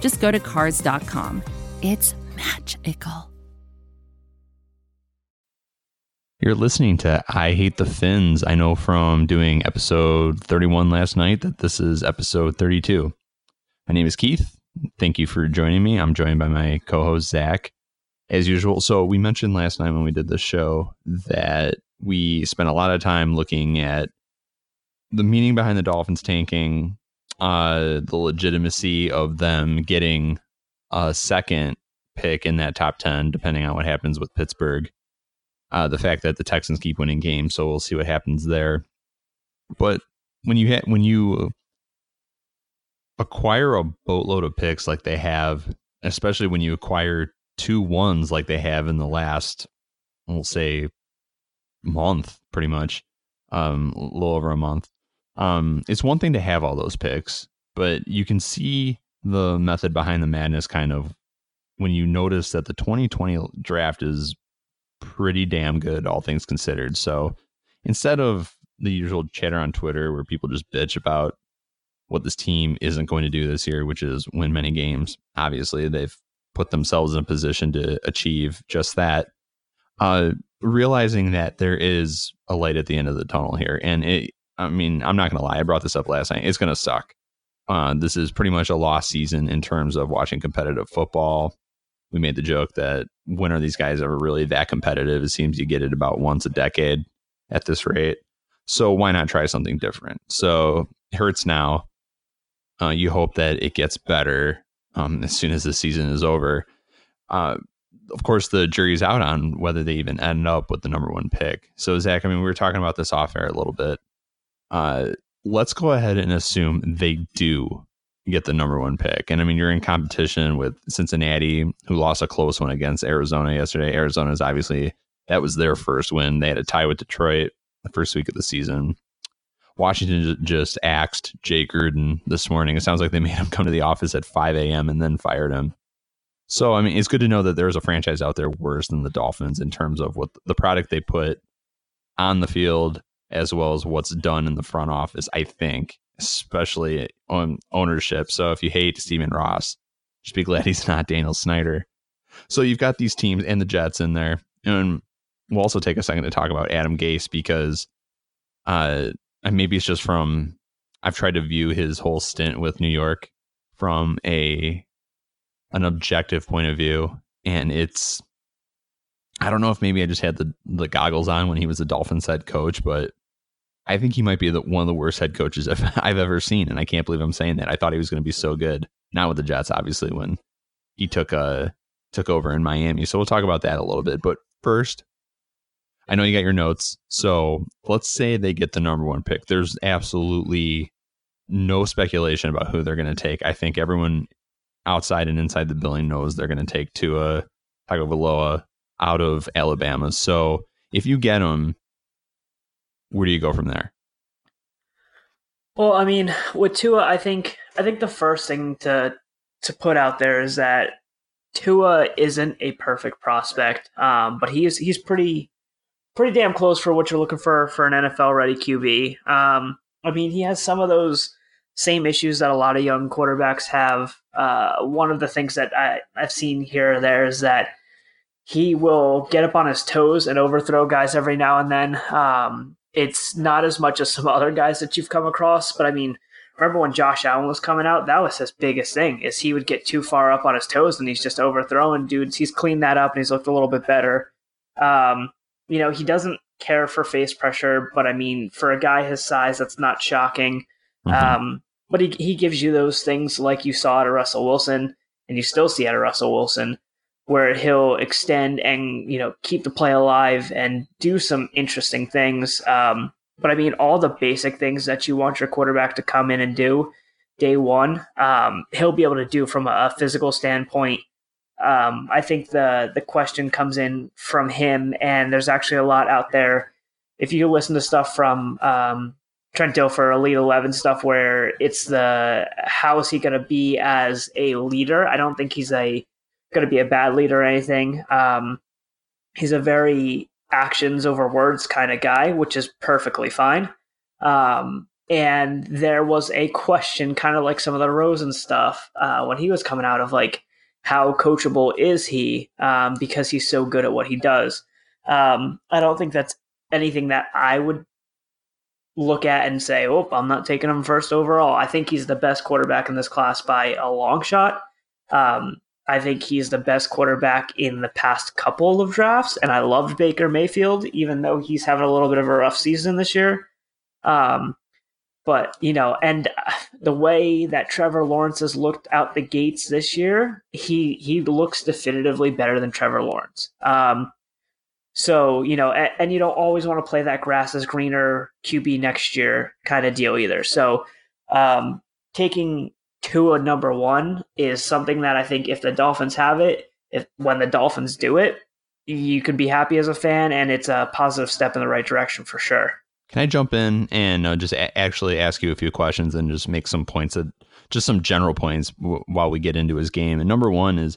just go to Cars.com. It's magical. You're listening to I Hate the Fins. I know from doing episode 31 last night that this is episode 32. My name is Keith. Thank you for joining me. I'm joined by my co host, Zach, as usual. So, we mentioned last night when we did the show that we spent a lot of time looking at the meaning behind the Dolphins tanking, uh, the legitimacy of them getting a second pick in that top 10, depending on what happens with Pittsburgh uh, the fact that the Texans keep winning games, so we'll see what happens there. But when you ha- when you acquire a boatload of picks like they have, especially when you acquire two ones like they have in the last, we'll say, month, pretty much, um, a little over a month. Um, it's one thing to have all those picks, but you can see the method behind the madness kind of when you notice that the 2020 draft is pretty damn good, all things considered. So instead of the usual chatter on Twitter where people just bitch about what this team isn't going to do this year, which is win many games, obviously they've put themselves in a position to achieve just that. Uh, realizing that there is a light at the end of the tunnel here, and it, I mean, I'm not going to lie, I brought this up last night. It's going to suck. Uh, this is pretty much a lost season in terms of watching competitive football we made the joke that when are these guys ever really that competitive? It seems you get it about once a decade at this rate. So why not try something different? So it hurts now. Uh, you hope that it gets better um, as soon as the season is over. Uh, of course, the jury's out on whether they even end up with the number one pick. So, Zach, I mean, we were talking about this off air a little bit. Uh, let's go ahead and assume they do get the number one pick. And I mean, you're in competition with Cincinnati, who lost a close one against Arizona yesterday. Arizona is obviously that was their first win. They had a tie with Detroit the first week of the season. Washington just axed Jay Gruden this morning. It sounds like they made him come to the office at 5 a.m. and then fired him. So, I mean, it's good to know that there's a franchise out there worse than the Dolphins in terms of what the product they put on the field as well as what's done in the front office, I think especially on ownership. So if you hate Stephen Ross, just be glad he's not Daniel Snyder. So you've got these teams and the Jets in there. And we'll also take a second to talk about Adam Gase because uh maybe it's just from I've tried to view his whole stint with New York from a an objective point of view. And it's I don't know if maybe I just had the the goggles on when he was the Dolphins head coach, but I think he might be the, one of the worst head coaches I've, I've ever seen, and I can't believe I'm saying that. I thought he was going to be so good. Not with the Jets, obviously, when he took uh took over in Miami. So we'll talk about that a little bit. But first, I know you got your notes. So let's say they get the number one pick. There's absolutely no speculation about who they're going to take. I think everyone outside and inside the building knows they're going to take Tua Tagovailoa out of Alabama. So if you get him, where do you go from there? Well, I mean, with Tua, I think I think the first thing to to put out there is that Tua isn't a perfect prospect, um, but he's he's pretty pretty damn close for what you're looking for for an NFL ready QB. Um, I mean, he has some of those same issues that a lot of young quarterbacks have. Uh, one of the things that I, I've seen here or there is that he will get up on his toes and overthrow guys every now and then. Um, it's not as much as some other guys that you've come across, but I mean, remember when Josh Allen was coming out? That was his biggest thing is he would get too far up on his toes and he's just overthrowing dudes. He's cleaned that up and he's looked a little bit better. Um, you know, he doesn't care for face pressure, but I mean, for a guy his size, that's not shocking. Mm-hmm. Um, but he he gives you those things like you saw at a Russell Wilson, and you still see at a Russell Wilson where he'll extend and you know keep the play alive and do some interesting things. Um, but I mean, all the basic things that you want your quarterback to come in and do day one, um, he'll be able to do from a, physical standpoint Um, I think the the question comes in from him, and there's actually a lot out there. If you listen to stuff from um, Trent Dilfer, Elite Eleven stuff, where it's the how is he going to be as a leader? I don't think he's a going to be a bad leader or anything. Um, he's a very actions over words kind of guy, which is perfectly fine. Um, and there was a question, kind of like some of the Rosen stuff, uh, when he was coming out of like, how coachable is he um, because he's so good at what he does. Um, I don't think that's anything that I would look at and say, "Oh, I'm not taking him first overall." I think he's the best quarterback in this class by a long shot. Um, I think he's the best quarterback in the past couple of drafts, and I loved Baker Mayfield, even though he's having a little bit of a rough season this year. Um, but you know, and the way that Trevor Lawrence has looked out the gates this year, he he looks definitively better than Trevor Lawrence. Um, so you know, and, and you don't always want to play that grass is greener QB next year kind of deal either. So um, taking Tua number one is something that I think if the Dolphins have it, if when the Dolphins do it, you could be happy as a fan, and it's a positive step in the right direction for sure. Can I jump in and uh, just a- actually ask you a few questions and just make some points, that, just some general points w- while we get into his game? And number one is,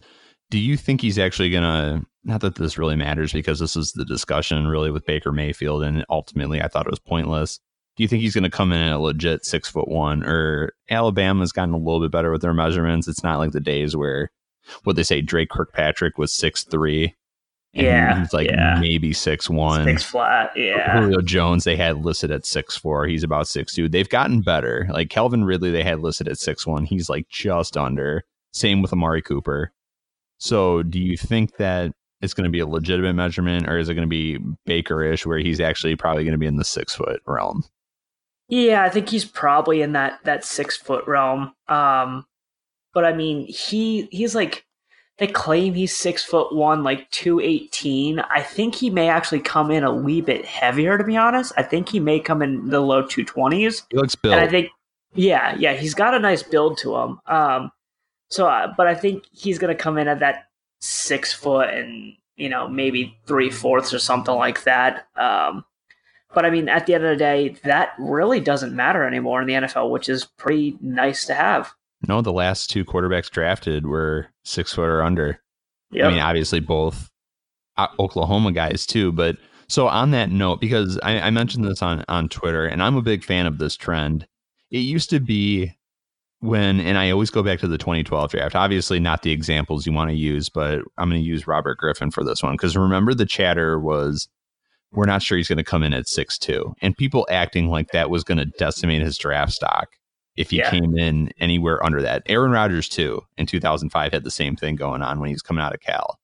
do you think he's actually to, not that this really matters because this is the discussion really with Baker Mayfield, and ultimately I thought it was pointless. Do you think he's going to come in at a legit six foot one? Or Alabama's gotten a little bit better with their measurements. It's not like the days where what they say Dre Kirkpatrick was six three yeah, he's like yeah. maybe six one. Six flat, yeah. Julio Jones they had listed at six four. He's about six two. They've gotten better. Like Calvin Ridley they had listed at six one. He's like just under. Same with Amari Cooper. So do you think that it's going to be a legitimate measurement, or is it going to be Baker-ish, where he's actually probably going to be in the six foot realm? Yeah, I think he's probably in that that six foot realm. Um, but I mean, he he's like they claim he's six foot one, like two eighteen. I think he may actually come in a wee bit heavier. To be honest, I think he may come in the low two twenties. He looks built. And I think, yeah, yeah, he's got a nice build to him. Um, so, uh, but I think he's going to come in at that six foot and you know maybe three fourths or something like that. Um, but I mean, at the end of the day, that really doesn't matter anymore in the NFL, which is pretty nice to have. No, the last two quarterbacks drafted were six foot or under. Yep. I mean, obviously both uh, Oklahoma guys too. But so on that note, because I, I mentioned this on on Twitter, and I'm a big fan of this trend. It used to be when, and I always go back to the 2012 draft. Obviously, not the examples you want to use, but I'm going to use Robert Griffin for this one because remember the chatter was we're not sure he's going to come in at six two, and people acting like that was going to decimate his draft stock if he Yeah. came in anywhere under that. Aaron Rodgers too in 2005 had the same thing going on when he was coming out of Cal.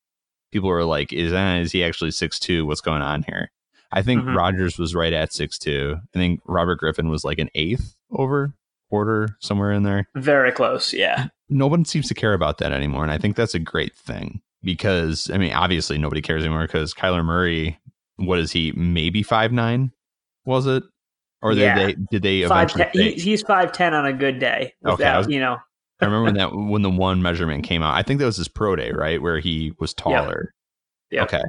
People were like, "Is uh, is he actually six two? What's going on here?" I think Mhm. Rodgers was right at six two. I think Robert Griffin was like an eighth over quarter somewhere in there. Very close, yeah. No one seems to care about that anymore, and I think that's a great thing because I mean, obviously nobody cares anymore because Kyler Murray, what is he? Maybe five nine, was it? Or Yeah. did they did they Five eventually? ten, he, he's five ten on a good day. Okay, was- you know, I remember when that when the one measurement came out. I think that was his pro day, right, where he was taller. Yep. Okay,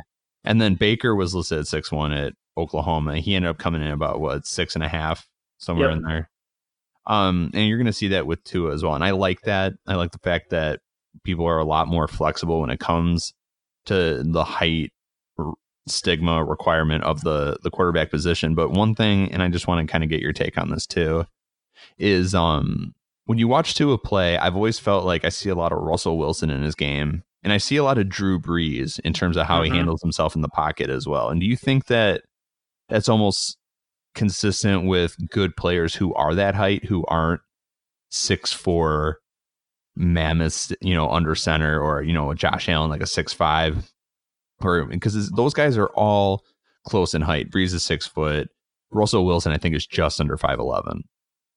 and then Baker was listed at six one at Oklahoma. He ended up coming in about what six and a half somewhere Yep. in there. Um, and you're going to see that with Tua as well. And I like that. I like the fact that people are a lot more flexible when it comes to the height stigma requirement of the the quarterback position. But one thing, and I just want to kind of get your take on this too, is um when you watch Tua play, I've always felt like I see a lot of Russell Wilson in his game, and I see a lot of Drew Brees in terms of how Mhm. he handles himself in the pocket as well. And do you think that that's almost consistent with good players who are that height, who aren't six four mammoths, you know, under center, or you know, a Josh Allen like a six five, or because those guys are all close in height. Brees is six foot. Russell Wilson, I think, is just under five eleven,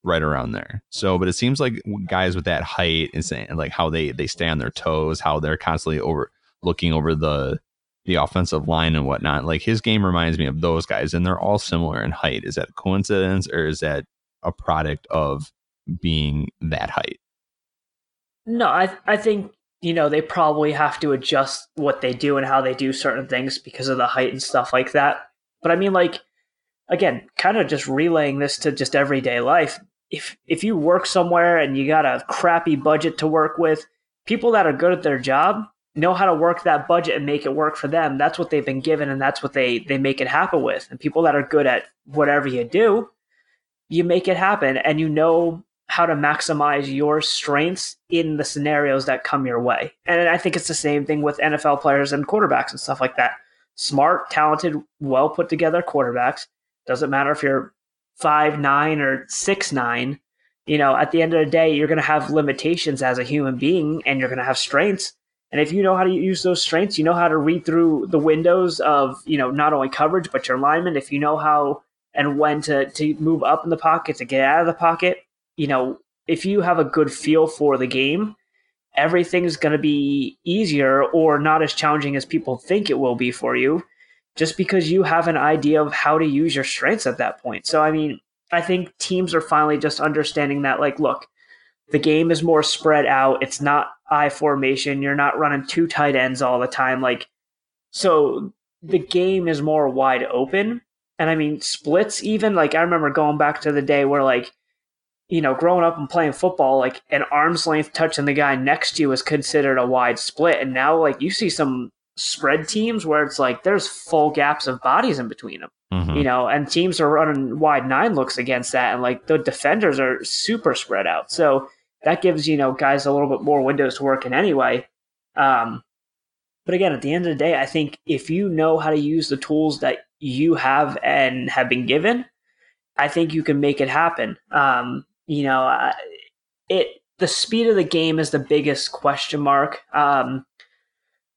right around there. So, but it seems like guys with that height and like how they they stay on their toes, how they're constantly over looking over the the offensive line and whatnot. Like his game reminds me of those guys, and they're all similar in height. Is that a coincidence, or is that a product of being that height? no, I I think you know, they probably have to adjust what they do and how they do certain things because of the height and stuff like that. But I mean, like, again, kind of just relaying this to just everyday life. If if you work somewhere and you got a crappy budget to work with, people that are good at their job know how to work that budget and make it work for them. That's what they've been given and that's what they they make it happen with. And people that are good at whatever you do, you make it happen and you know how to maximize your strengths in the scenarios that come your way. And I think it's the same thing with NFL players and quarterbacks and stuff like that. Smart, talented, well put together quarterbacks. Doesn't matter if you're five nine or six nine. You know, at the end of the day, you're going to have limitations as a human being, and you're going to have strengths. And if you know how to use those strengths, you know how to read through the windows of you know not only coverage but your alignment. If you know how and when to to move up in the pocket to get out of the pocket, you know, if you have a good feel for the game, everything's going to be easier or not as challenging as people think it will be for you just because you have an idea of how to use your strengths at that point. So, I mean, I think teams are finally just understanding that, like, look, the game is more spread out. It's not I formation. You're not running two tight ends all the time. Like, so the game is more wide open. And I mean, splits, even like I remember going back to the day where, like, you know, growing up and playing football, like an arm's length touching the guy next to you is considered a wide split. And now, like, you see some spread teams where it's like there's full gaps of bodies in between them, mm-hmm. you know, and teams are running wide nine looks against that. And like the defenders are super spread out. So that gives, you know, guys a little bit more windows to work in anyway. Um, but again, at the end of the day, I think if you know how to use the tools that you have and have been given, I think you can make it happen. Um, you know, uh, it the speed of the game is the biggest question mark. Um,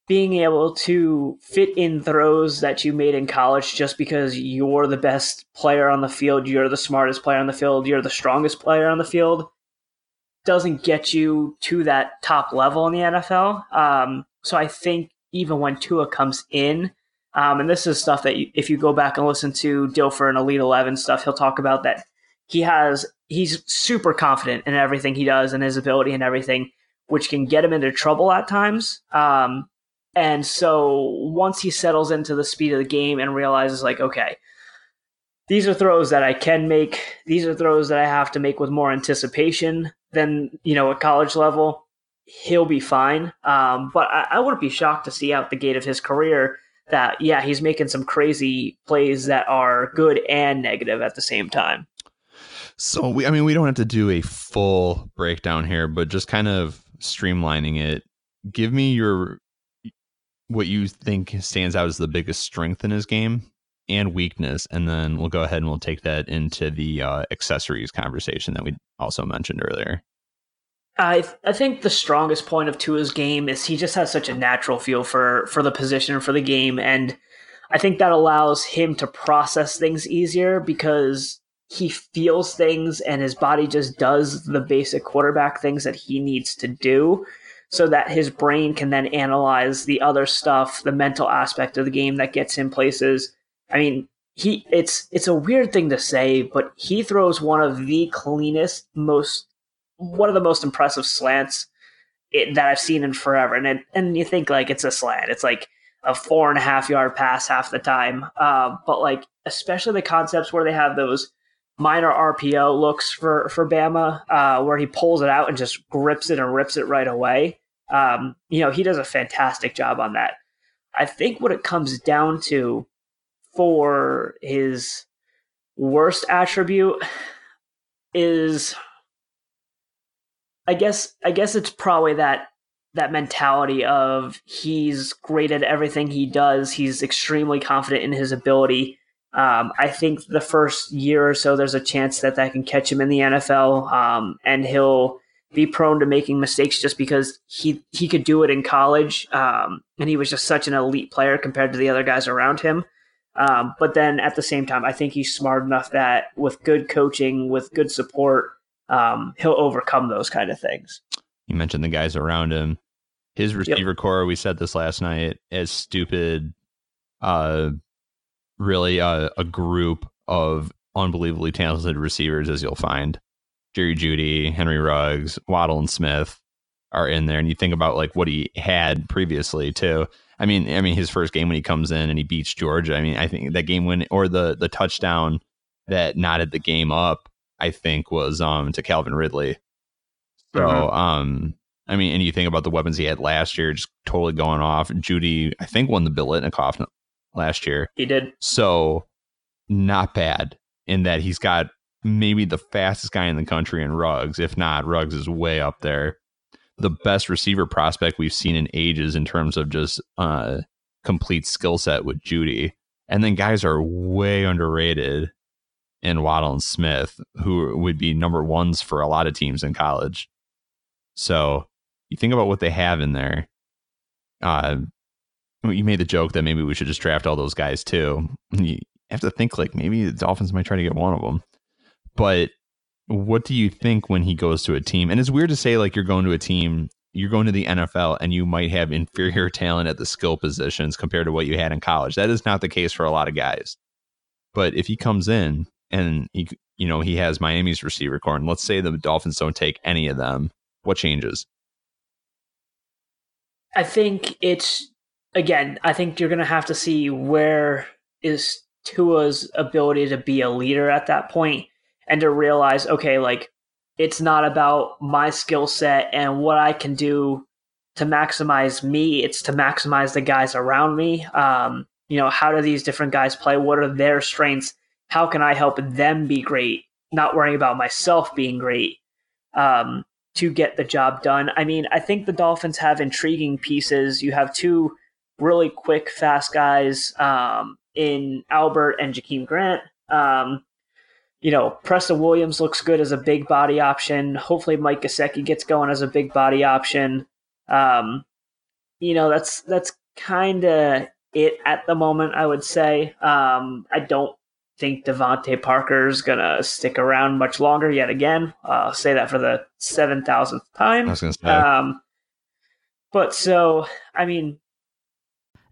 being able to fit in throws that you made in college just because you're the best player on the field, you're the smartest player on the field, you're the strongest player on the field, doesn't get you to that top level in the NFL. Um, so I think even when Tua comes in, um, and this is stuff that you, if you go back and listen to Dilfer and Elite Eleven stuff, he'll talk about that he has he's super confident in everything he does and his ability and everything, which can get him into trouble at times. Um, and so once he settles into the speed of the game and realizes, like, okay, these are throws that I can make, these are throws that I have to make with more anticipation than, you know, at college level, he'll be fine. Um, but I, I wouldn't be shocked to see out the gate of his career that, yeah, he's making some crazy plays that are good and negative at the same time. So we, I mean, we don't have to do a full breakdown here, but just kind of streamlining it. Give me your what you think stands out as the biggest strength in his game and weakness, and then we'll go ahead and we'll take that into the uh, accessories conversation that we also mentioned earlier. I I think the strongest point of Tua's game is he just has such a natural feel for for the position for the game, and I think that allows him to process things easier because he feels things and his body just does the basic quarterback things that he needs to do so that his brain can then analyze the other stuff, the mental aspect of the game that gets him places. I mean, he it's it's a weird thing to say, but he throws one of the cleanest, most one of the most impressive slants it, that I've seen in forever. And it, and you think like it's a slant, it's like a four and a half yard pass half the time. Uh, but like especially the concepts where they have those minor RPO looks for for Bama, uh, where he pulls it out and just grips it and rips it right away. Um, you know, he does a fantastic job on that. I think what it comes down to for his worst attribute is I guess I guess it's probably that that mentality of he's great at everything he does. He's extremely confident in his ability. Um, I think the first year or so, there's a chance that that can catch him in the NFL, um, and he'll be prone to making mistakes just because he he could do it in college, um, and he was just such an elite player compared to the other guys around him. Um, but then at the same time, I think he's smart enough that with good coaching, with good support, um, he'll overcome those kind of things. You mentioned the guys around him. His receiver yep. core, we said this last night, as stupid uh, really a, a group of unbelievably talented receivers as you'll find. Jerry Jeudy, Henry Ruggs, Waddle and Smith. are in there, and you think about like what he had previously too. I mean, I mean, his first game when he comes in and he beats Georgia. I mean, I think that game win or the the touchdown that knotted the game up, I think was um to Calvin Ridley. So mm-hmm. um, I mean, and you think about the weapons he had last year, just totally going off. Jeudy, I think, won the Biletnikoff last year. He did. So not bad in that he's got maybe the fastest guy in the country in Ruggs. If not, Ruggs is way up there. The best receiver prospect we've seen in ages in terms of just uh, complete skill set with Jeudy. And then guys are way underrated in Waddle and Smith, who would be number ones for a lot of teams in college. So you think about what they have in there. Uh, you made the joke that maybe we should just draft all those guys too. You have to think like maybe the Dolphins might try to get one of them. But what do you think when he goes to a team? And it's weird to say like you're going to a team, you're going to the NFL, and you might have inferior talent at the skill positions compared to what you had in college. That is not the case for a lot of guys. But if he comes in and he, you know, he has Miami's receiver core, and let's say the Dolphins don't take any of them, what changes? I think it's again. I think you're going to have to see where is Tua's ability to be a leader at that point and to realize, okay, like it's not about my skill set and what I can do to maximize me. It's to maximize the guys around me. Um, you know, how do these different guys play? What are their strengths? How can I help them be great? Not worrying about myself being great um, to get the job done. I mean, I think the Dolphins have intriguing pieces. You have two really quick, fast guys um, in Albert and Jakeem Grant. Um, you know, Preston Williams looks good as a big body option. Hopefully, Mike Gesicki gets going as a big body option. Um, you know, that's that's kind of it at the moment. I would say. Um, I don't think DeVante Parker's gonna stick around much longer yet. Again, I'll say that for the seven thousandth time. I was gonna say. Um, but so, I mean,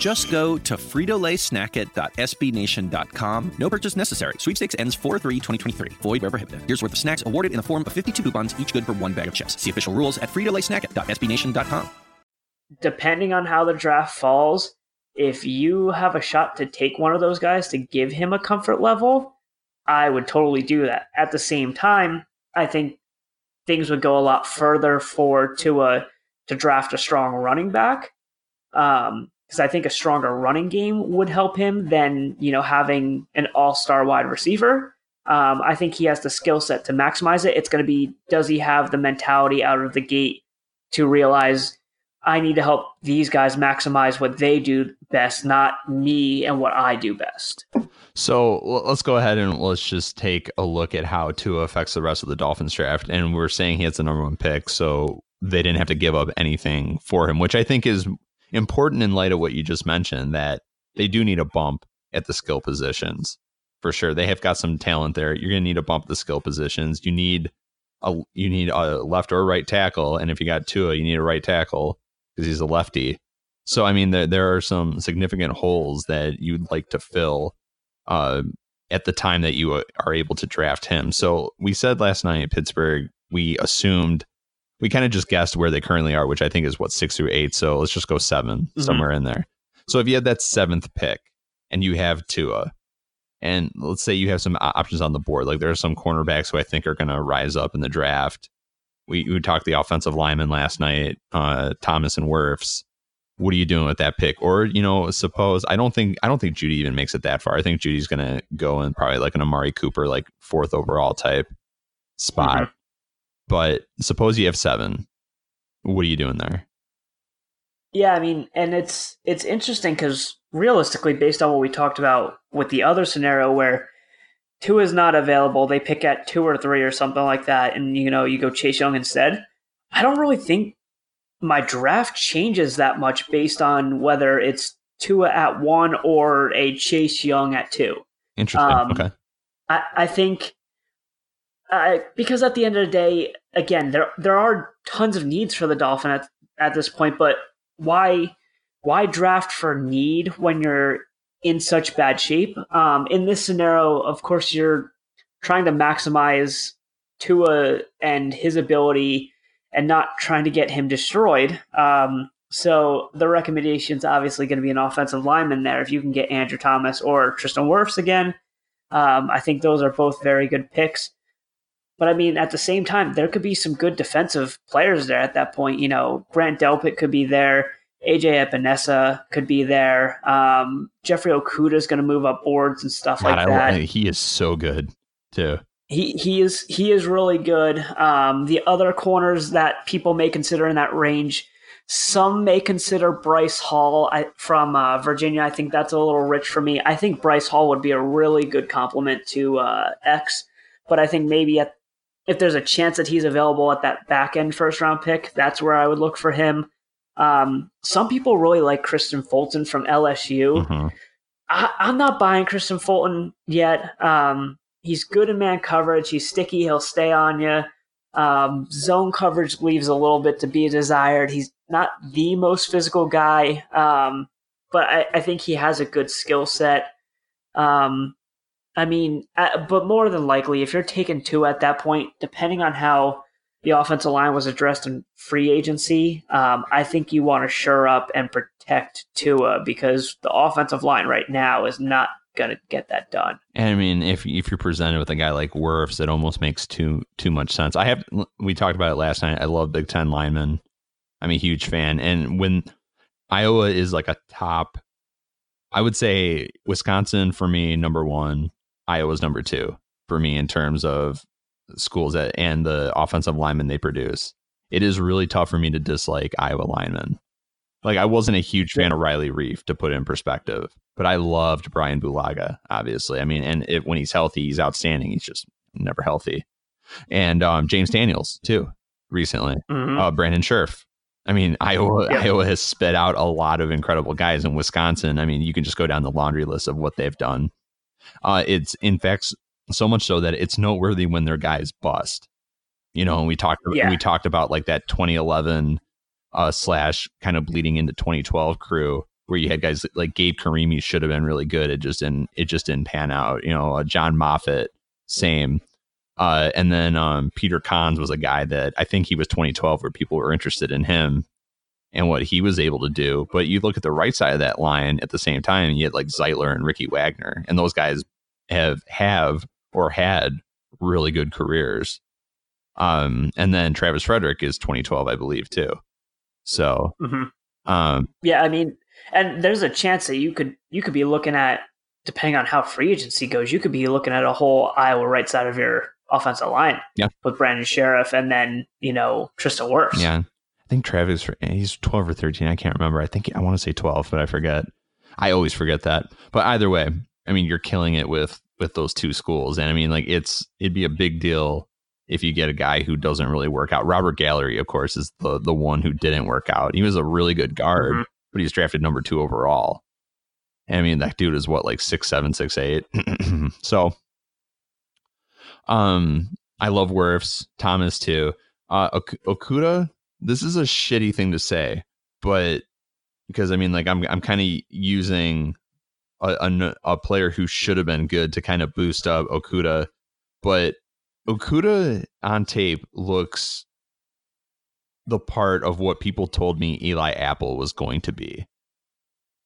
Just go to fritolaysnacket.sbnation.com. No purchase necessary. Sweepstakes ends 4-3-2023. Void where prohibited. Here's worth of snacks awarded in the form of 52 coupons, each good for one bag of chips. See official rules at fritolaysnacket.sbnation.com. Depending on how the draft falls, if you have a shot to take one of those guys to give him a comfort level, I would totally do that. At the same time, I think things would go a lot further for Tua to draft a strong running back. Um, because I think a stronger running game would help him than you know having an all-star wide receiver. Um, I think he has the skill set to maximize it. It's going to be does he have the mentality out of the gate to realize I need to help these guys maximize what they do best, not me and what I do best. So let's go ahead and let's just take a look at how Tua affects the rest of the Dolphins draft. And we're saying he has the number one pick, so they didn't have to give up anything for him, which I think is important in light of what you just mentioned that they do need a bump at the skill positions for sure. They have got some talent there. You're going to need a bump the skill positions. You need a you need a left or right tackle, and if you got Tua, you need a right tackle because he's a lefty. So I mean, there there are some significant holes that you'd like to fill uh, at the time that you are able to draft him. So we said last night at Pittsburgh, we assumed we kind of just guessed where they currently are, which I think is what six through eight. So let's just go 7 mm-hmm. somewhere in there. So if you had that seventh pick and you have Tua, and let's say you have some options on the board, like there are some cornerbacks who I think are going to rise up in the draft. We, we talked the offensive lineman last night, uh, Thomas and Wirfs. what are you doing with that pick? Or you know, suppose I don't think I don't think Jeudy even makes it that far. I think Jeudy's going to go in probably like an Amari Cooper, like fourth overall type spot. Mm-hmm. But suppose you have seven, what are you doing there? Yeah, I mean, and it's it's interesting because realistically, based on what we talked about with the other scenario where Tua is not available, they pick at two or three or something like that, and you know you go Chase Young instead. I don't really think my draft changes that much based on whether it's Tua at one or a Chase Young at two. Interesting. Um, okay. I, I think because at the end of the day, again, there there are tons of needs for the Dolphin at, at this point, but why why draft for need when you're in such bad shape? Um, in this scenario, of course, you're trying to maximize Tua and his ability and not trying to get him destroyed. Um, so the recommendation is obviously going to be an offensive lineman there. If you can get Andrew Thomas or Tristan Wirfs again, um, I think those are both very good picks. But I mean, at the same time, there could be some good defensive players there at that point. You know, Grant Delpit could be there. AJ Epenesa could be there. Um, Jeffrey Okudah is going to move up boards and stuff God, like that. I, he is so good too. He he is he is really good. Um, the other corners that people may consider in that range, some may consider Bryce Hall I, from uh, Virginia. I think that's a little rich for me. I think Bryce Hall would be a really good complement to uh, X, but I think maybe at if there's a chance that he's available at that back end first round pick, that's where I would look for him. Um, some people really like Kristian Fulton from LSU. Mm-hmm. I, am not buying Kristian Fulton yet. Um, he's good in man coverage. He's sticky. He'll stay on you. Um, zone coverage leaves a little bit to be desired. He's not the most physical guy, um, but I, I, think he has a good skill set. Um, I mean, uh, but more than likely, if you're taking Tua at that point, depending on how the offensive line was addressed in free agency, um, I think you want to shore up and protect Tua because the offensive line right now is not going to get that done. And I mean, if if you're presented with a guy like Wirfs, it almost makes too too much sense. I have we talked about it last night. I love Big Ten linemen. I'm a huge fan, and when Iowa is like a top, I would say Wisconsin for me number one. Iowa's number two for me in terms of schools that and the offensive linemen they produce. It is really tough for me to dislike Iowa linemen. Like I wasn't a huge fan of Riley Reiff to put in perspective, but I loved Brian Bulaga, obviously. I mean, and it, when he's healthy, he's outstanding. He's just never healthy. And um, James Daniels too, recently. Mm-hmm. Uh, Brandon Scherff. I mean, Iowa yeah. Iowa has sped out a lot of incredible guys in Wisconsin. I mean, you can just go down the laundry list of what they've done. Uh, it's in fact so much so that it's noteworthy when their guys bust. You know, and we talked yeah. we talked about like that 2011 uh, slash kind of bleeding into 2012 crew where you had guys like Gabe Carimi should have been really good. It just didn't it just didn't pan out. You know, uh, John Moffitt, same. Uh, and then um, Peter Konz was a guy that I think he was 2012 where people were interested in him and what he was able to do. But you look at the right side of that line at the same time, you had like Zeitler and Ricky Wagner, and those guys have have or had really good careers. Um, and then Travis Frederick is 2012, I believe, too. So, mm-hmm. um, yeah, I mean, and there's a chance that you could you could be looking at, depending on how free agency goes, you could be looking at a whole Iowa right side of your offensive line. Yeah, with Brandon Scherff and then you know Tristan Wirfs. Yeah, think Travis he's 12 or 13. I can't remember. I think I want to say 12, but I forget. I always forget that. But either way, I mean, you're killing it with with those two schools, and I mean, like it's it'd be a big deal if you get a guy who doesn't really work out. Robert Gallery, of course, is the the one who didn't work out. He was a really good guard, mm-hmm. but he's drafted number two overall. And I mean, that dude is what like six seven, six eight. so, um, I love Wirfs, Thomas too. Uh, Ok- Okudah this is a shitty thing to say, but because I mean, like I'm I'm kind of using a, a, a player who should have been good to kind of boost up Okudah, but Okudah on tape looks the part of what people told me Eli Apple was going to be.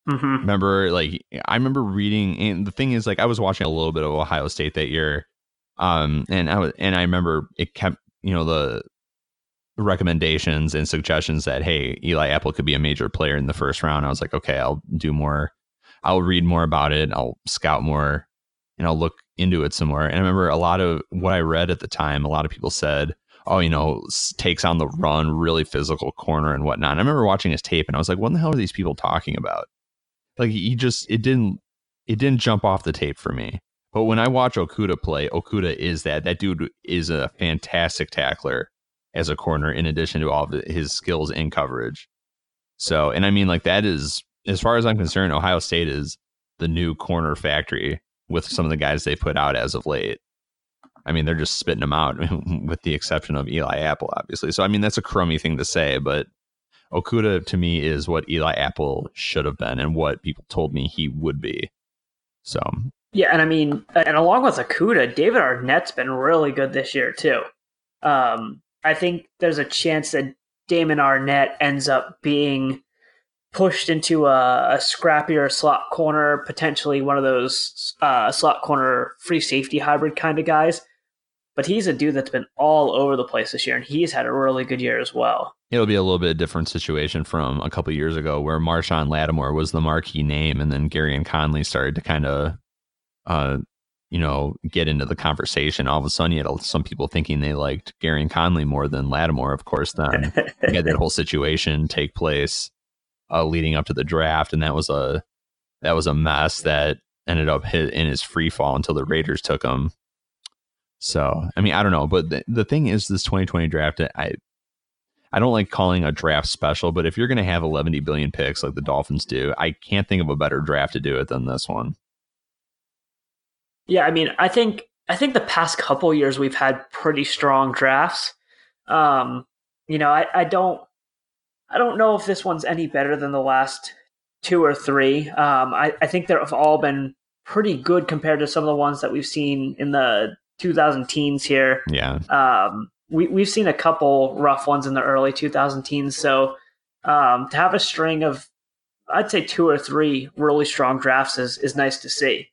Mm-hmm. Remember, like I remember reading, and the thing is, like I was watching a little bit of Ohio State that year, um, and I was, and I remember it kept, you know, the recommendations and suggestions that hey, Eli Apple could be a major player in the first round. I was like, okay, I'll do more. I'll read more about it. I'll scout more, and I'll look into it some more. And I remember a lot of what I read at the time. A lot of people said, "Oh, you know, takes on the run, really physical corner and whatnot." And I remember watching his tape, and I was like, "What the hell are these people talking about?" Like he just it didn't it didn't jump off the tape for me. But when I watch Okudah play, Okudah is that. That dude is a fantastic tackler as a corner, in addition to all of his skills in coverage. So, and I mean, like, that is, as far as I'm concerned, Ohio State is the new corner factory with some of the guys they put out as of late. I mean, they're just spitting them out, with the exception of Eli Apple, obviously. So, I mean, that's a crummy thing to say, but Okudah to me is what Eli Apple should have been and what people told me he would be. So, yeah, and I mean, and along with Okudah, David Arnette's been really good this year too. Um, I think there's a chance that Damon Arnette ends up being pushed into a, a scrappier slot corner, potentially one of those uh, slot corner free safety hybrid kind of guys. But he's a dude that's been all over the place this year, and he's had a really good year as well. It'll be a little bit different situation from a couple years ago, where Marshon Lattimore was the marquee name, and then Gareon Conley started to kind of uh, you know, get into the conversation. All of a sudden, you had some people thinking they liked Gareon Conley more than Lattimore. Of course, then you had that whole situation take place uh, leading up to the draft, and that was a that was a mess that ended up hit in his free fall until the Raiders took him. So, I mean, I don't know, but the, the thing is, this 2020 draft, I I don't like calling a draft special, but if you're going to have 11 billion picks like the Dolphins do, I can't think of a better draft to do it than this one. Yeah, I mean, I think I think the past couple years we've had pretty strong drafts. Um, you know, I, I don't I don't know if this one's any better than the last two or three. Um, I, I think they've all been pretty good compared to some of the ones that we've seen in the 2000 teens here. Yeah. Um, we, we've seen a couple rough ones in the early 2000 teens. So um, to have a string of, I'd say two or three really strong drafts is, is nice to see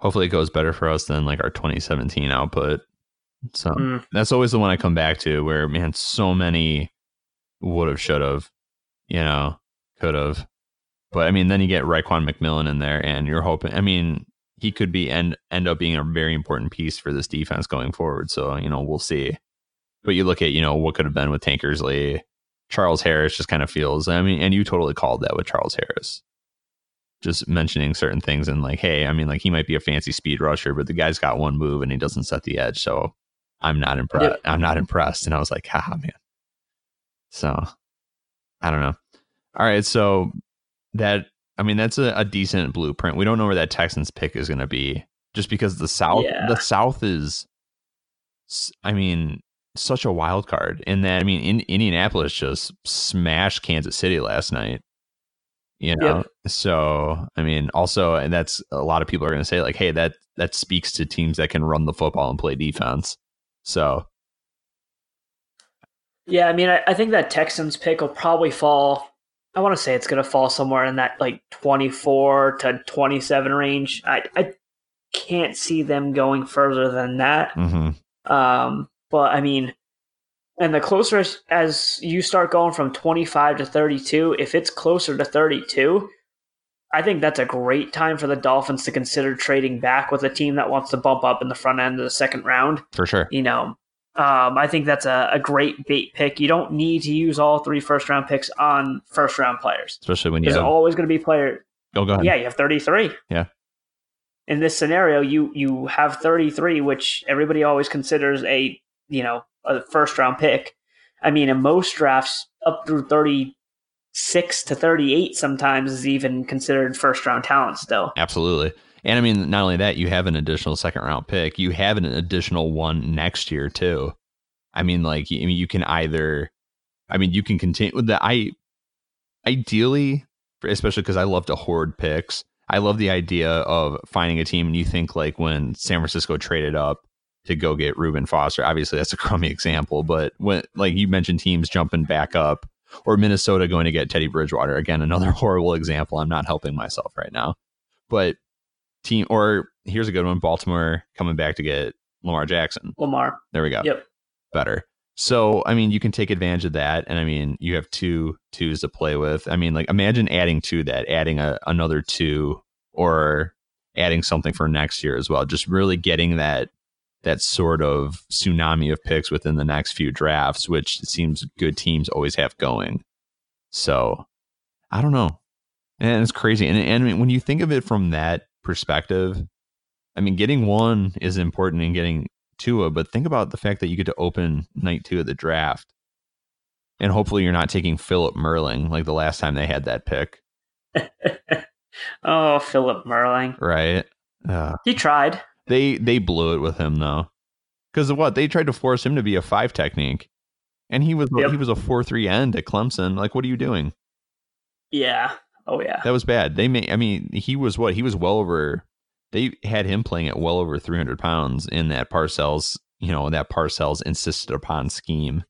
hopefully it goes better for us than like our 2017 output. So mm. that's always the one I come back to where man, so many would have, should have, you know, could have. But I mean, then you get Raekwon McMillan in there, and you're hoping. I mean, he could be end end up being a very important piece for this defense going forward. So you know, we'll see. But you look at you know what could have been with Tankersley, Charles Harris just kind of feels. I mean, and you totally called that with Charles Harris just mentioning certain things and like, hey, I mean, like he might be a fancy speed rusher, but the guy's got one move and he doesn't set the edge. So I'm not impressed. Yep. I'm not impressed. And I was like, haha, man. So I don't know. All right. So that, I mean, that's a, a decent blueprint. We don't know where that Texans pick is going to be just because the South, yeah. the South is, I mean, such a wild card in that, I mean, in, Indianapolis just smashed Kansas City last night you know yep. so i mean also and that's a lot of people are going to say like hey that that speaks to teams that can run the football and play defense so yeah i mean i, I think that texans pick will probably fall i want to say it's going to fall somewhere in that like 24 to 27 range i i can't see them going further than that mm-hmm. um but i mean and the closer as you start going from 25 to 32, if it's closer to 32, I think that's a great time for the Dolphins to consider trading back with a team that wants to bump up in the front end of the second round. For sure. You know, um, I think that's a, a, great bait pick. You don't need to use all three first round picks on first round players, especially when you there's have... always going to be player. Oh, go ahead. Yeah, you have 33. Yeah. In this scenario, you you have 33, which everybody always considers a you know a first round pick. I mean, in most drafts, up through 36 to 38 sometimes is even considered first round talent still. Absolutely. And I mean, not only that, you have an additional second round pick, you have an additional one next year, too. I mean, like, I mean, you can either, I mean, you can continue with the, I, ideally, especially because I love to hoard picks, I love the idea of finding a team and you think like when San Francisco traded up, to go get Reuben Foster. Obviously, that's a crummy example, but when like you mentioned teams jumping back up or Minnesota going to get Teddy Bridgewater again, another horrible example. I'm not helping myself right now, but team or here's a good one: Baltimore coming back to get Lamar Jackson. Lamar. There we go. Yep. Better. So, I mean, you can take advantage of that. And I mean, you have two twos to play with. I mean, like, imagine adding to that, adding a, another two or adding something for next year as well. Just really getting that that sort of tsunami of picks within the next few drafts, which it seems good teams always have going. So I don't know. And it's crazy. And, and when you think of it from that perspective, I mean, getting one is important in getting Tua, but think about the fact that you get to open night two of the draft. And hopefully you're not taking Phillip Merling like the last time they had that pick. oh, Phillip Merling. Right. Uh, he tried. They they blew it with him though. Because of what? They tried to force him to be a five technique. And he was yep. he was a four three end at Clemson. Like, what are you doing? Yeah. Oh yeah. That was bad. They may I mean, he was what? He was well over they had him playing at well over 300 pounds in that Parcells, you know, that Parcells insisted upon scheme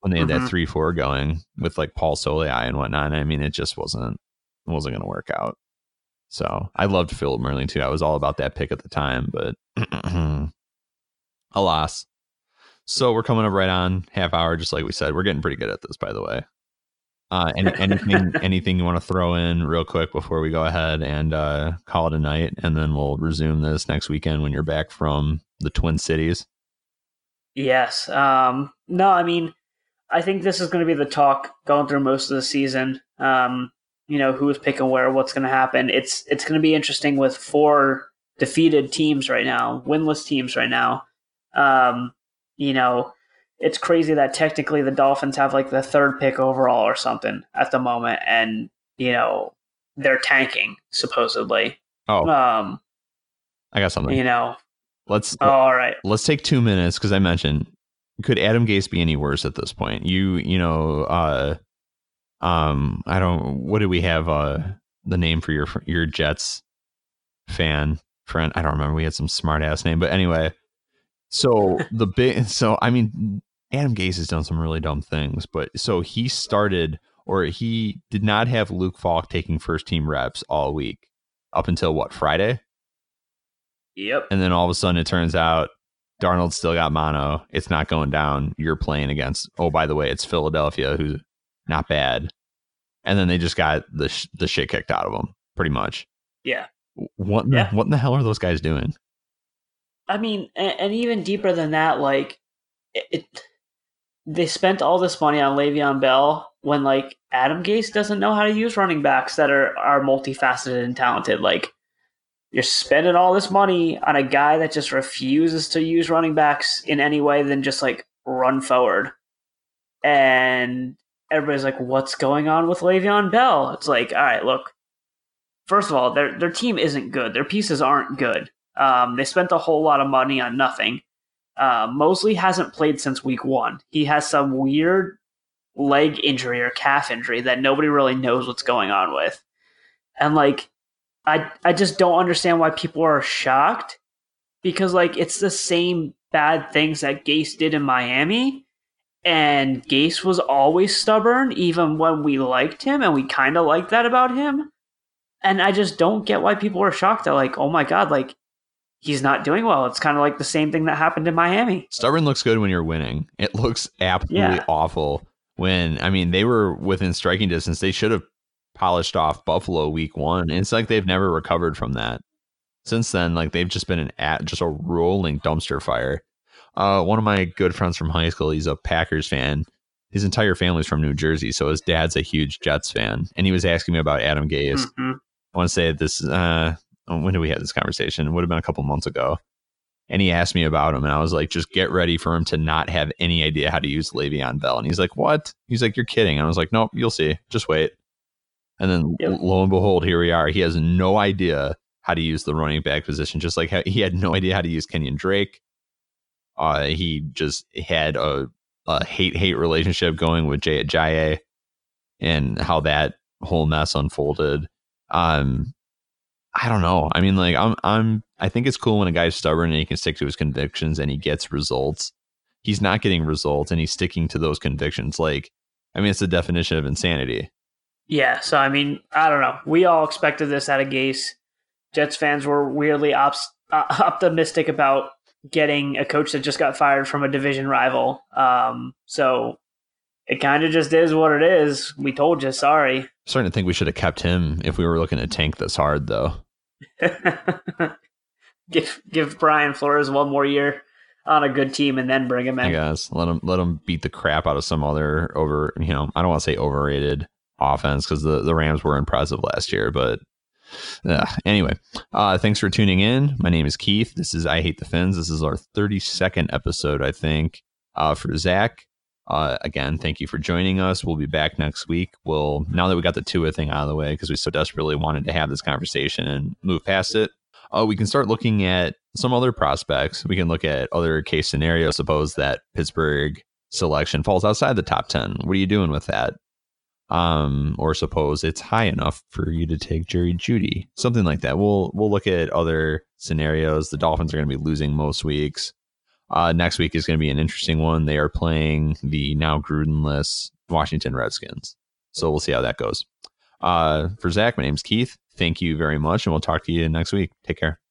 when they had mm-hmm. that three four going with like Paul Soliai and whatnot. I mean, it just wasn't it wasn't going to work out. So I loved Phillip Merling too. I was all about that pick at the time, but alas. So we're coming up right on half hour, just like we said. We're getting pretty good at this, by the way. Uh, any, anything anything you want to throw in real quick before we go ahead and uh, call it a night, and then we'll resume this next weekend when you're back from the Twin Cities. Yes. Um, no, I mean, I think this is going to be the talk going through most of the season. Um, you know, who's picking where, what's going to happen. It's it's going to be interesting with four defeated teams right now, winless teams right now. Um, you know, it's crazy that technically the Dolphins have like the third pick overall or something at the moment, and you know they're tanking supposedly. Oh, um, I got something. You know, let's. Oh, all right. Let's take two minutes because I mentioned could Adam Gase be any worse at this point? You, you know, uh, um, I don't. What do we have? Uh, the name for your your Jets fan friend? I don't remember. We had some smart ass name, but anyway. So the big, so I mean, Adam Gase has done some really dumb things, but so he started or he did not have Luke Falk taking first team reps all week up until what Friday. Yep. And then all of a sudden it turns out Darnold still got mono. It's not going down. You're playing against. Oh, by the way, it's Philadelphia, who's not bad. And then they just got the sh- the shit kicked out of them, pretty much. Yeah. What yeah. The, what in the hell are those guys doing? I mean, and, and even deeper than that, like it, it they spent all this money on Le'Veon Bell when like Adam Gase doesn't know how to use running backs that are are multifaceted and talented. Like you're spending all this money on a guy that just refuses to use running backs in any way than just like run forward. And everybody's like, what's going on with Le'Veon Bell? It's like, all right, look. First of all, their their team isn't good. Their pieces aren't good. Um, they spent a whole lot of money on nothing. Uh, Mosley hasn't played since week one. He has some weird leg injury or calf injury that nobody really knows what's going on with. And like, I I just don't understand why people are shocked because like it's the same bad things that Gase did in Miami. And Gase was always stubborn, even when we liked him, and we kind of liked that about him. And I just don't get why people are shocked that, like, oh my God, like, he's not doing well. It's kind of like the same thing that happened in Miami. Stubborn looks good when you're winning. It looks absolutely yeah. awful when I mean they were within striking distance. They should have polished off Buffalo week one. And it's like they've never recovered from that. Since then, like they've just been an at just a rolling dumpster fire. Uh, one of my good friends from high school, he's a Packers fan. His entire family's from New Jersey, so his dad's a huge Jets fan, and he was asking me about Adam Gase. Mm-hmm. I want to say this uh, when did we have this conversation? It would have been a couple months ago. And he asked me about him, and I was like, just get ready for him to not have any idea how to use Le'Veon Bell. And he's like, what? He's like, you're kidding. And I was like, nope, you'll see. Just wait. And then yep. lo and behold, here we are. He has no idea how to use the running back position, just like he had no idea how to use Kenyan Drake. Uh, he just had a, a hate hate relationship going with Jay Ajayi and how that whole mess unfolded. Um, I don't know. I mean, like I'm I'm I think it's cool when a guy's stubborn and he can stick to his convictions and he gets results. He's not getting results and he's sticking to those convictions. Like, I mean, it's the definition of insanity. Yeah. So I mean, I don't know. We all expected this out of Gase. Jets fans were weirdly op- uh, optimistic about getting a coach that just got fired from a division rival. Um, so it kind of just is what it is. We told you, sorry. I'm starting to think we should have kept him if we were looking to tank this hard, though. give give Brian Flores one more year on a good team and then bring him in. I guess let him let him beat the crap out of some other over. You know, I don't want to say overrated offense because the the Rams were impressive last year, but. Anyway, uh, thanks for tuning in. My name is Keith. This is I Hate the Fins. This is our 32nd episode, I think, uh, for Zach. Uh, again, thank you for joining us. We'll be back next week. We'll now that we got the Tua thing out of the way because we so desperately wanted to have this conversation and move past it. Uh, we can start looking at some other prospects. We can look at other case scenarios. Suppose that Pittsburgh selection falls outside the top ten. What are you doing with that? Um, or suppose it's high enough for you to take Jerry Jeudy, something like that. We'll we'll look at other scenarios. The Dolphins are going to be losing most weeks. Uh, next week is going to be an interesting one. They are playing the now Grudenless Washington Redskins. So we'll see how that goes. Uh, for Zach, my name's Keith. Thank you very much, and we'll talk to you next week. Take care.